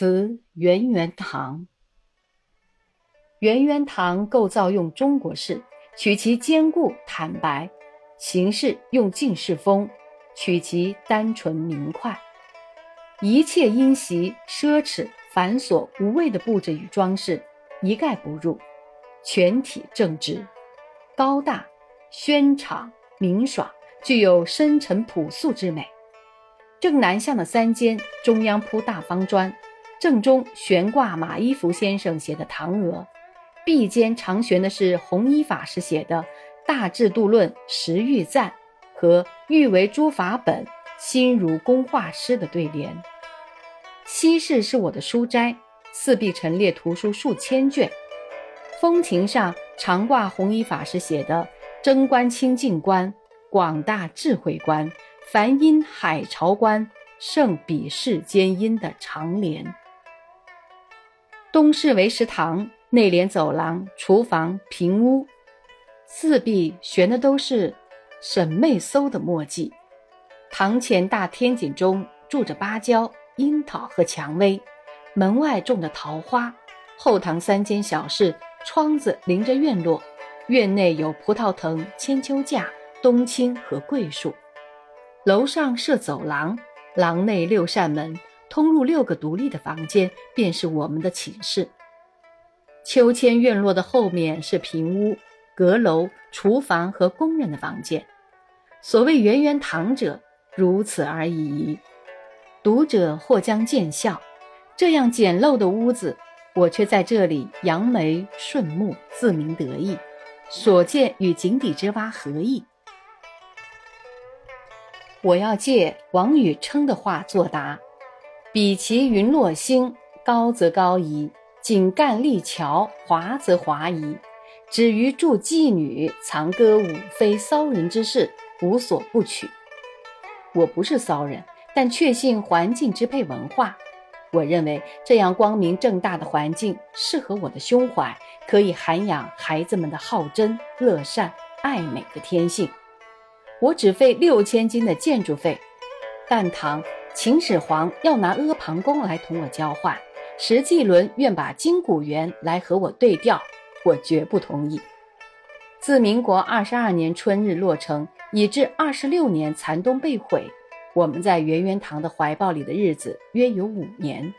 词圆圆堂。圆圆堂构造用中国式，取其坚固坦白；形式用晋式风，取其单纯明快。一切因袭奢侈繁琐无谓的布置与装饰一概不入，全体正直、高大、轩敞、明爽，具有深沉朴素之美。正南向的三间中央铺大方砖。正中悬挂马一福先生写的《唐娥》，壁间长悬的是弘一法师写的《大智度论十欲赞》和“欲为诸法本，心如工画师”的对联。西室是我的书斋，四壁陈列图书数千卷，风亭上常挂弘一法师写的“贞观清净观，广大智慧观，梵音海潮观，胜比世间音”的长联。东室为食堂，内连走廊、厨房、平屋，四壁悬的都是沈妹搜的墨迹。堂前大天井中住着芭蕉、樱桃和蔷薇，门外种着桃花。后堂三间小室，窗子临着院落，院内有葡萄藤、千秋架、冬青和桂树。楼上设走廊，廊内六扇门。通入六个独立的房间，便是我们的寝室。秋千院落的后面是平屋、阁楼、厨房和工人的房间。所谓圆圆堂者，如此而已。读者或将见笑，这样简陋的屋子，我却在这里扬眉顺目，自鸣得意。所见与井底之蛙何异？我要借王禹称的话作答。比其云落星，高则高矣；井干立桥，滑则滑矣。止于助妓女藏歌舞、非骚人之事，无所不取。我不是骚人，但确信环境支配文化。我认为这样光明正大的环境适合我的胸怀，可以涵养孩子们的好真、乐善、爱美的天性。我只费六千金的建筑费，但堂。秦始皇要拿阿房宫来同我交换，石季伦愿把金谷园来和我对调，我绝不同意。自民国二十二年春日落成，以至二十六年残冬被毁，我们在圆圆堂的怀抱里的日子约有五年。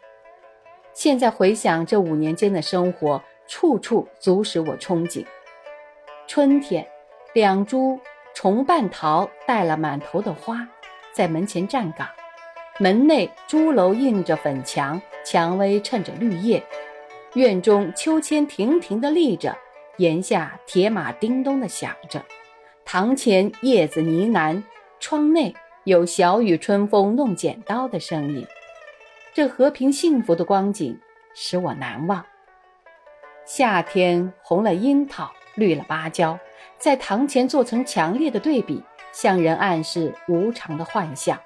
现在回想这五年间的生活，处处足使我憧憬。春天，两株重瓣桃带了满头的花，在门前站岗。门内朱楼映着粉墙，蔷薇衬着绿叶。院中秋千亭亭的立着，檐下铁马叮咚地响着。堂前叶子呢喃，窗内有小雨春风弄剪刀的声音。这和平幸福的光景使我难忘。夏天红了樱桃，绿了芭蕉，在堂前做成强烈的对比，向人暗示无常的幻象。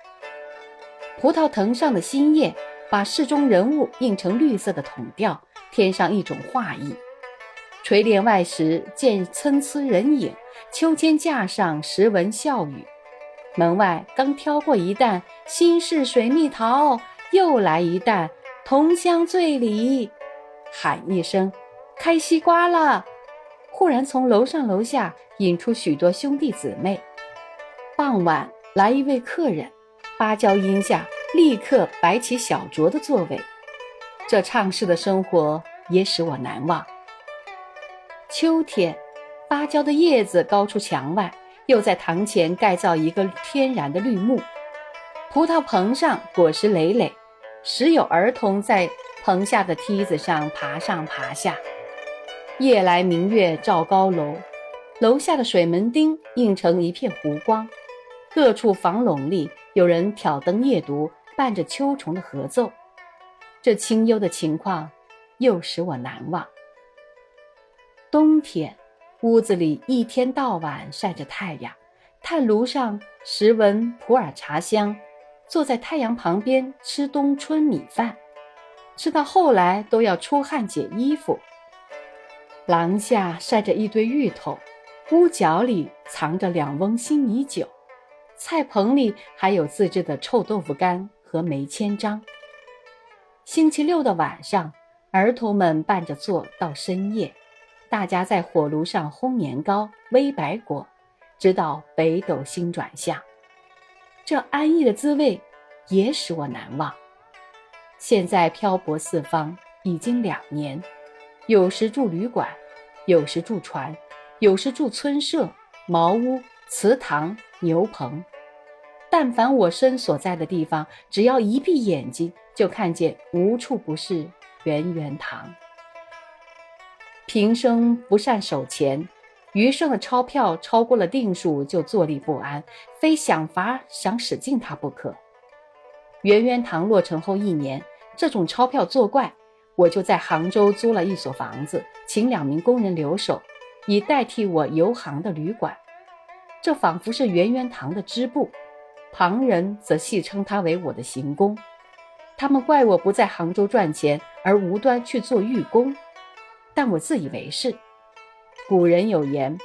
葡萄藤上的新叶，把室中人物印成绿色的筒调，添上一种画意。垂帘外时见参差人影，秋千架上时闻笑语。门外刚挑过一担新式水蜜桃，又来一担同乡醉里，喊一声开西瓜了。忽然从楼上楼下引出许多兄弟姊妹。傍晚来一位客人。芭蕉荫下，立刻摆起小酌的座位。这畅适的生活也使我难忘。秋天，芭蕉的叶子高出墙外，又在堂前盖造一个天然的绿幕。葡萄棚上果实累累，时有儿童在棚下的梯子上爬上爬下。夜来明月照高楼，楼下的水门钉映成一片湖光。各处房垄里。有人挑灯夜读，伴着秋虫的合奏，这清幽的情况又使我难忘。冬天，屋子里一天到晚晒着太阳，炭炉上时闻普洱茶香，坐在太阳旁边吃冬春米饭，吃到后来都要出汗解衣服。廊下晒着一堆芋头，屋角里藏着两瓮新米酒。菜棚里还有自制的臭豆腐干和梅千张。星期六的晚上，儿童们伴着坐到深夜，大家在火炉上烘年糕、煨白果，直到北斗星转向。这安逸的滋味也使我难忘。现在漂泊四方已经两年，有时住旅馆，有时住船，有时住村舍、茅屋、祠堂、牛棚。但凡我身所在的地方，只要一闭眼睛，就看见无处不是圆圆堂。平生不善守钱，余生的钞票超过了定数就坐立不安，非想法想使尽它不可。圆圆堂落成后一年，这种钞票作怪，我就在杭州租了一所房子，请两名工人留守，以代替我游行的旅馆。这仿佛是圆圆堂的支部，旁人则戏称它为我的行宫。他们怪我不在杭州赚钱，而无端去做御工，但我自以为是。古人有言：“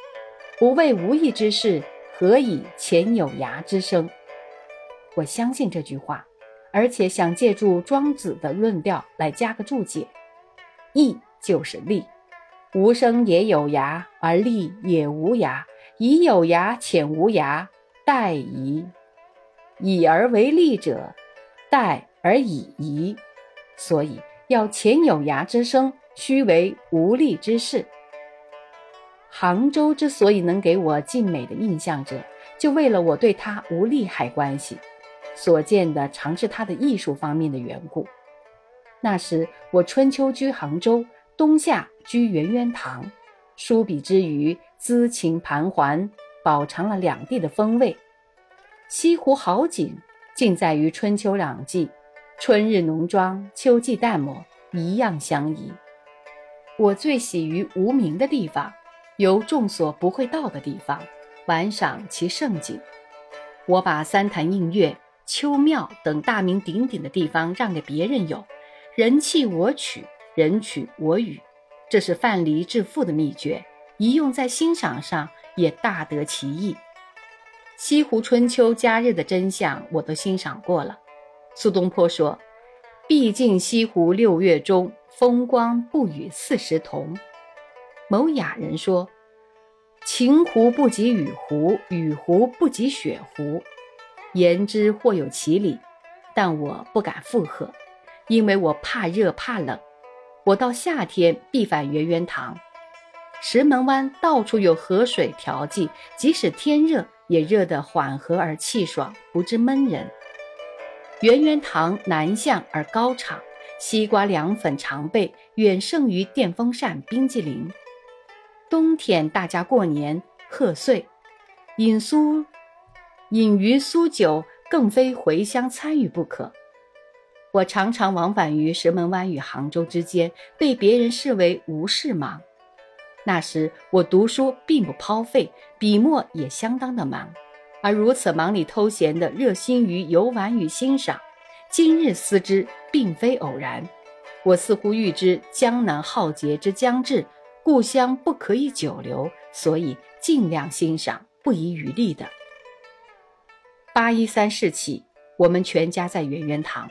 不为无益之事，何以遣有涯之声？”我相信这句话，而且想借助庄子的论调来加个注解：“益就是利，无生也有涯，而利也无涯。以有涯且无涯，殆矣。以而为利者，殆。”而已矣，所以要前有涯之声，须为无力之事。杭州之所以能给我尽美的印象者，就为了我对它无利害关系，所见的常是它的艺术方面的缘故。那时我春秋居杭州，冬夏居圆圆堂，书笔之余，资情盘桓，饱尝了两地的风味。西湖好景，尽在于春秋两季。春日浓妆，秋季淡抹，一样相宜。我最喜于无名的地方，由众所不会到的地方，玩赏其盛景。我把三潭印月、秋庙等大名鼎鼎的地方让给别人有，人弃我取，人取我予，这是范蠡致富的秘诀，一用在欣赏上也大得其意。西湖春秋佳日的真相，我都欣赏过了。苏东坡说：“毕竟西湖六月中，风光不与四时同。”某雅人说：“晴湖不及雨湖，雨湖不及雪湖。”言之或有其理，但我不敢附和，因为我怕热怕冷。我到夏天必返圆圆堂。石门湾到处有河水调剂，即使天热，也热得缓和而气爽，不致闷人。圆圆堂南向而高敞，西瓜凉粉常备，远胜于电风扇、冰激凌。冬天大家过年贺岁，饮酥、饮鱼酥酒，更非回乡参与不可。我常常往返于石门湾与杭州之间，被别人视为无事忙。那时我读书并不抛废，笔墨也相当的忙。而如此忙里偷闲的热心于游玩与欣赏，今日思之，并非偶然。我似乎预知江南浩劫之将至，故乡不可以久留，所以尽量欣赏，不遗余力的。八一三事起，我们全家在圆圆堂。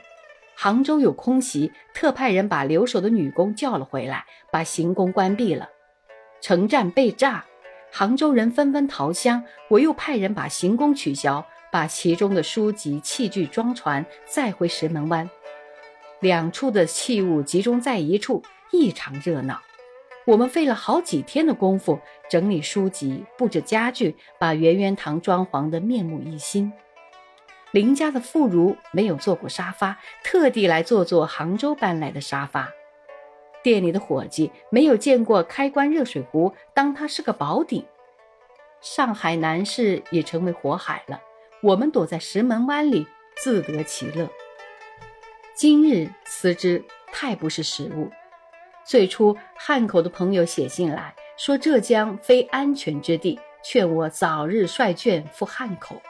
杭州有空袭，特派人把留守的女工叫了回来，把行宫关闭了。城站被炸。杭州人纷纷逃乡，我又派人把行宫取消，把其中的书籍器具装船，再回石门湾。两处的器物集中在一处，异常热闹。我们费了好几天的功夫整理书籍、布置家具，把圆圆堂装潢得面目一新。林家的妇孺没有坐过沙发，特地来坐坐杭州搬来的沙发。店里的伙计没有见过开关热水壶，当它是个宝鼎。上海南市也成为火海了，我们躲在石门湾里自得其乐。今日思之，太不是时物。最初汉口的朋友写信来说浙江非安全之地，劝我早日率眷赴汉口。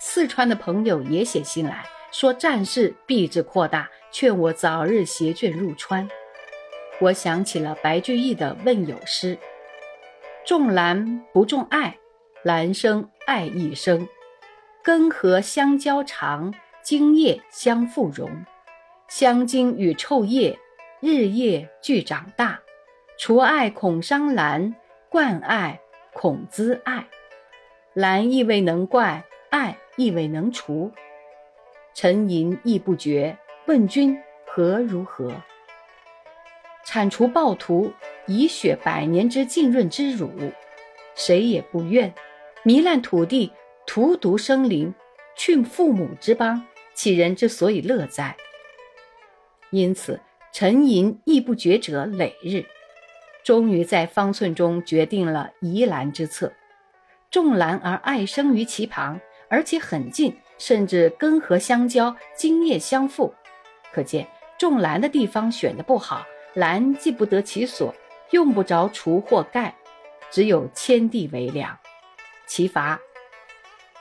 四川的朋友也写信来说战事必至扩大，劝我早日携眷入川。我想起了白居易的问友诗：“种兰不种艾，兰生艾亦生。根和相交长，茎叶相附荣。香精与臭叶，日夜俱长大。除爱恐伤兰，冠爱恐滋爱。兰亦未能怪，爱亦未能除。沉吟亦不绝，问君何如何？铲除暴徒，以雪百年之浸润之辱，谁也不愿。糜烂土地，荼毒生灵，去父母之邦，其人之所以乐哉？因此，沉吟亦不觉者累日。终于在方寸中决定了移兰之策，种兰而爱生于其旁，而且很近，甚至根和相交，茎叶相附。可见种兰的地方选的不好，兰既不得其所，用不着锄或盖，只有迁地为良。其法，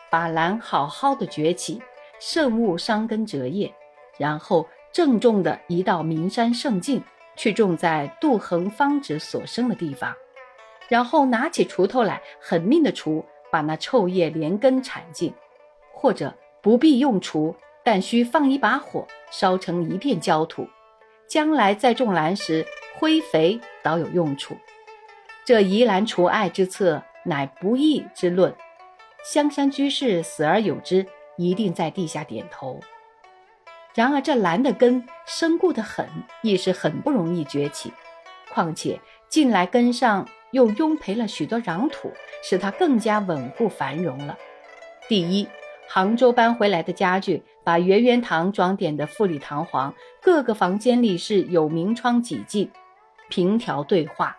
把兰好好的崛起，慎勿伤根折叶，然后郑重地移到名山胜境。去种在杜衡方子所生的地方，然后拿起锄头来，狠命的锄，把那臭叶连根铲尽；或者不必用锄，但需放一把火，烧成一片焦土，将来再种兰时，灰肥倒有用处。这移兰除艾之策，乃不义之论。香山居士死而有之，一定在地下点头。然而这兰的根深固得很，亦是很不容易崛起。况且近来根上又拥培了许多壤土，使它更加稳固繁荣了。第一，杭州搬回来的家具，把圆圆堂装点得富丽堂皇，各个房间里是有明窗几进，平条对话。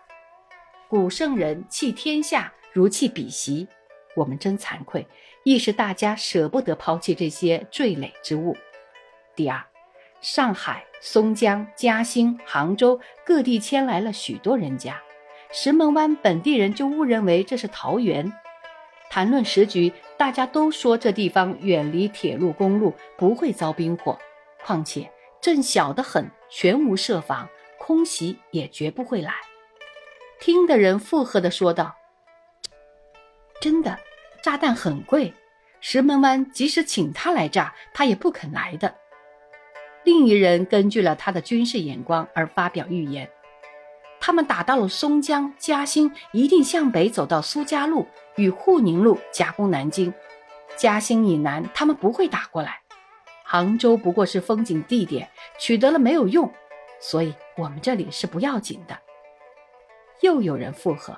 古圣人弃天下如弃彼席，我们真惭愧，亦是大家舍不得抛弃这些坠垒之物。第二，上海、松江、嘉兴、杭州各地迁来了许多人家，石门湾本地人就误认为这是桃园。谈论时局，大家都说这地方远离铁路、公路，不会遭兵火。况且镇小得很，全无设防，空袭也绝不会来。听的人附和的说道：“真的，炸弹很贵，石门湾即使请他来炸，他也不肯来的。”另一人根据了他的军事眼光而发表预言：他们打到了松江、嘉兴，一定向北走到苏家路与沪宁路夹攻南京。嘉兴以南，他们不会打过来。杭州不过是风景地点，取得了没有用，所以我们这里是不要紧的。又有人附和：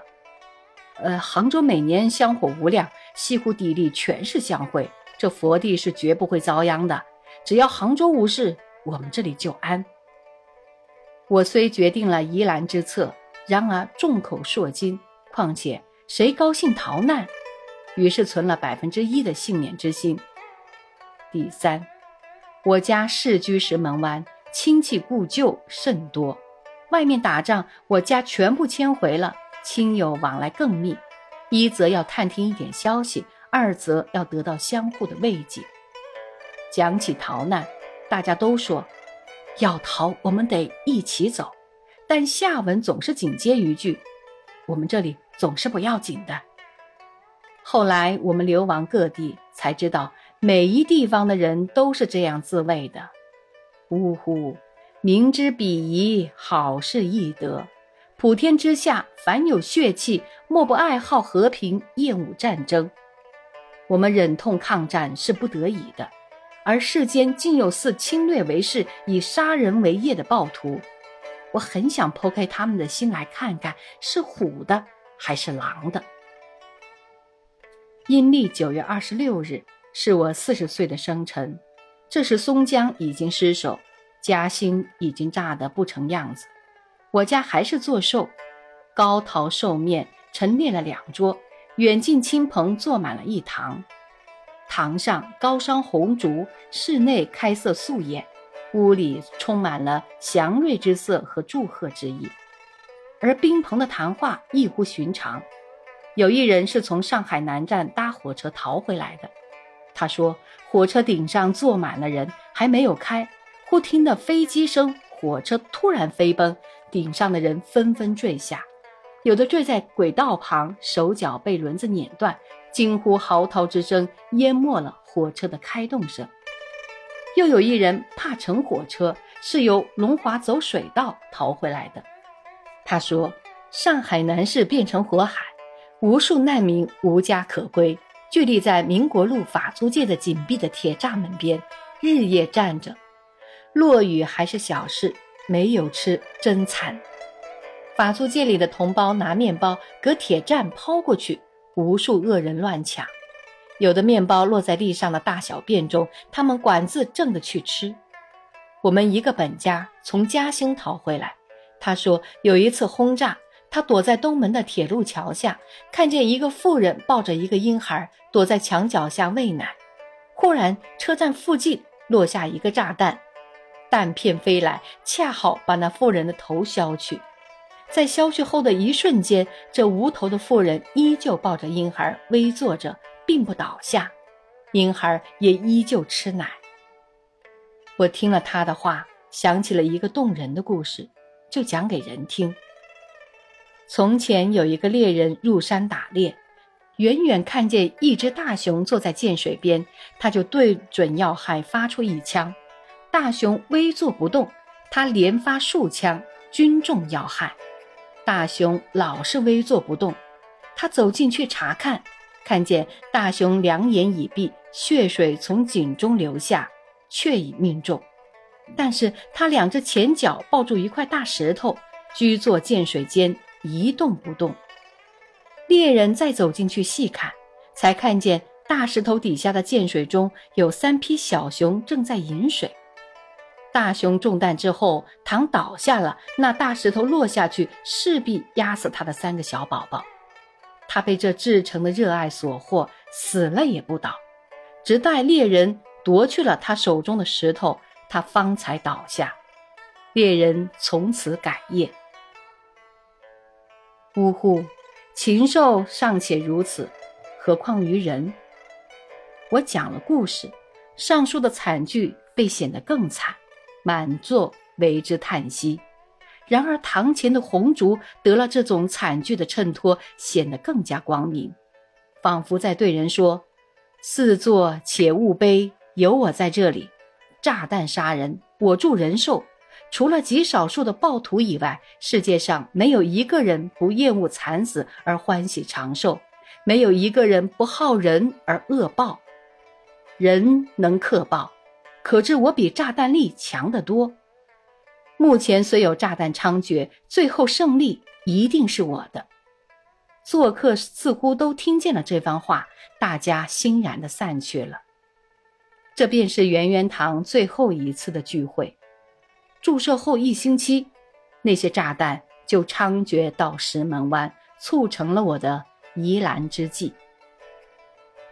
呃，杭州每年香火无量，西湖底里全是香灰，这佛地是绝不会遭殃的。只要杭州无事。我们这里就安。我虽决定了移兰之策，然而众口铄金，况且谁高兴逃难？于是存了百分之一的幸免之心。第三，我家世居石门湾，亲戚故旧甚多，外面打仗，我家全部迁回了，亲友往来更密。一则要探听一点消息，二则要得到相互的慰藉。讲起逃难。大家都说要逃，我们得一起走，但下文总是紧接一句：“我们这里总是不要紧的。”后来我们流亡各地，才知道每一地方的人都是这样自卫的。呜呼！明知鄙夷，好事易得。普天之下，凡有血气，莫不爱好和平，厌恶战争。我们忍痛抗战是不得已的。而世间竟有似侵略为事、以杀人为业的暴徒，我很想剖开他们的心来看看，是虎的还是狼的。阴历九月二十六日是我四十岁的生辰，这时松江已经失守，嘉兴已经炸得不成样子，我家还是做寿，高陶寿面陈列了两桌，远近亲朋坐满了一堂。堂上高烧红烛，室内开色素宴，屋里充满了祥瑞之色和祝贺之意。而宾朋的谈话异乎寻常。有一人是从上海南站搭火车逃回来的，他说火车顶上坐满了人，还没有开，忽听得飞机声，火车突然飞奔，顶上的人纷纷坠下，有的坠在轨道旁，手脚被轮子碾断。惊呼嚎啕之声淹没了火车的开动声，又有一人怕乘火车，是由龙华走水道逃回来的。他说，上海南市变成火海，无数难民无家可归，聚立在民国路法租界的紧闭的铁栅门边，日夜站着。落雨还是小事，没有吃真惨。法租界里的同胞拿面包隔铁栅抛过去，无数恶人乱抢。有的面包落在地上的大小便中，他们管自正的去吃。我们一个本家从嘉兴逃回来，他说有一次轰炸，他躲在东门的铁路桥下，看见一个妇人抱着一个婴孩躲在墙角下喂奶。忽然车站附近落下一个炸弹。弹片飞来，恰好把那妇人的头削去。在消去后的一瞬间，这无头的妇人依旧抱着婴孩，微坐着，并不倒下。婴孩也依旧吃奶。我听了他的话，想起了一个动人的故事，就讲给人听。从前有一个猎人入山打猎，远远看见一只大熊坐在涧水边，他就对准要害发出一枪。大熊微坐不动，他连发数枪，均中要害。大熊老是微坐不动，他走进去查看，看见大熊两眼已闭，血水从颈中流下，却已命中。但是他两只前脚抱住一块大石头，居坐涧水间一动不动。猎人再走进去细看，才看见大石头底下的涧水中有三匹小熊正在饮水。大熊中弹之后躺倒下了，那大石头落下去，势必压死他的三个小宝宝。他被这至诚的热爱所惑，死了也不倒，直待猎人夺去了他手中的石头，他方才倒下。猎人从此改业。呜呼，禽兽尚且如此，何况于人？我讲了故事，上述的惨剧被显得更惨。满座为之叹息，然而堂前的红烛得了这种惨剧的衬托，显得更加光明，仿佛在对人说：“四座且勿悲，有我在这里。炸弹杀人，我助人寿。除了极少数的暴徒以外，世界上没有一个人不厌恶惨死而欢喜长寿，没有一个人不好人而恶报。人能克暴。”可知我比炸弹力强得多。目前虽有炸弹猖獗，最后胜利一定是我的。做客似乎都听见了这番话，大家欣然的散去了。这便是圆圆堂最后一次的聚会。注射后一星期，那些炸弹就猖獗到石门湾，促成了我的宜兰之计。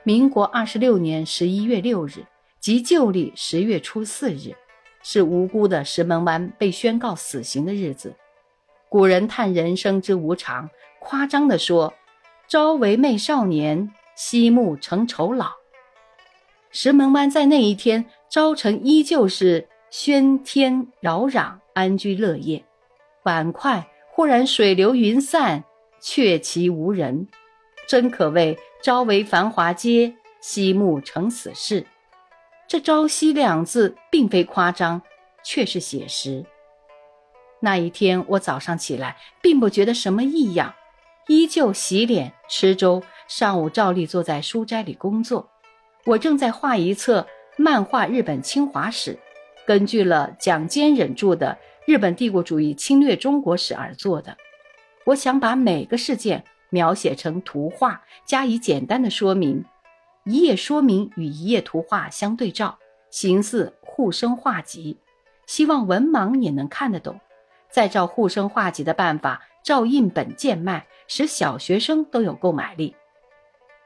民国二十六年十一月六日。即旧历十月初四日，是无辜的石门湾被宣告死刑的日子。古人叹人生之无常，夸张地说：“朝为媚少年，夕暮成丑老。”石门湾在那一天，朝晨依旧是喧天扰攘，安居乐业。晚快，忽然水流云散，却其无人。真可谓朝为繁华街，夕暮成死市。这“朝夕”两字并非夸张，却是写实。那一天，我早上起来并不觉得什么异样，依旧洗脸吃粥。上午照例坐在书斋里工作。我正在画一册漫画日本侵华史，根据了蒋坚忍著的《日本帝国主义侵略中国史》而做的。我想把每个事件描写成图画，加以简单的说明。一页说明与一页图画相对照，形似互生画集，希望文盲也能看得懂。再照互生画集的办法照印本贱卖，使小学生都有购买力。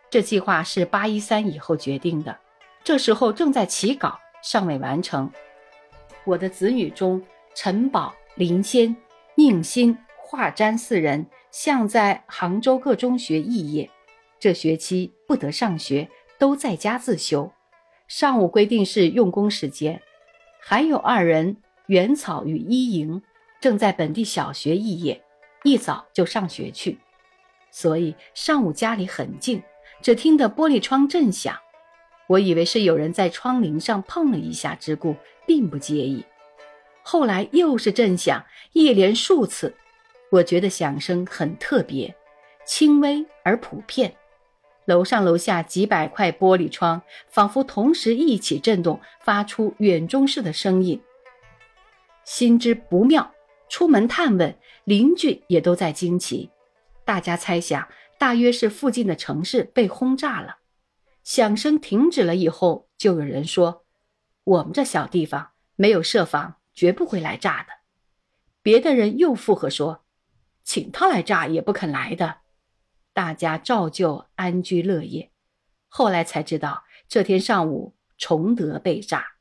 这计划是八一三以后决定的，这时候正在起稿，尚未完成。我的子女中，陈宝、林仙、宁新、华瞻四人，向在杭州各中学肄业，这学期不得上学。都在家自修，上午规定是用功时间。还有二人，元草与一莹，正在本地小学肄业，一早就上学去，所以上午家里很静，只听得玻璃窗震响。我以为是有人在窗棂上碰了一下之故，并不介意。后来又是震响，一连数次。我觉得响声很特别，轻微而普遍。楼上楼下几百块玻璃窗仿佛同时一起震动，发出远中似的声音。心知不妙，出门探问，邻居也都在惊奇。大家猜想，大约是附近的城市被轰炸了。响声停止了以后，就有人说：“我们这小地方没有设防，绝不会来炸的。”别的人又附和说：“请他来炸也不肯来的。”大家照旧安居乐业。后来才知道，这天上午崇德被炸。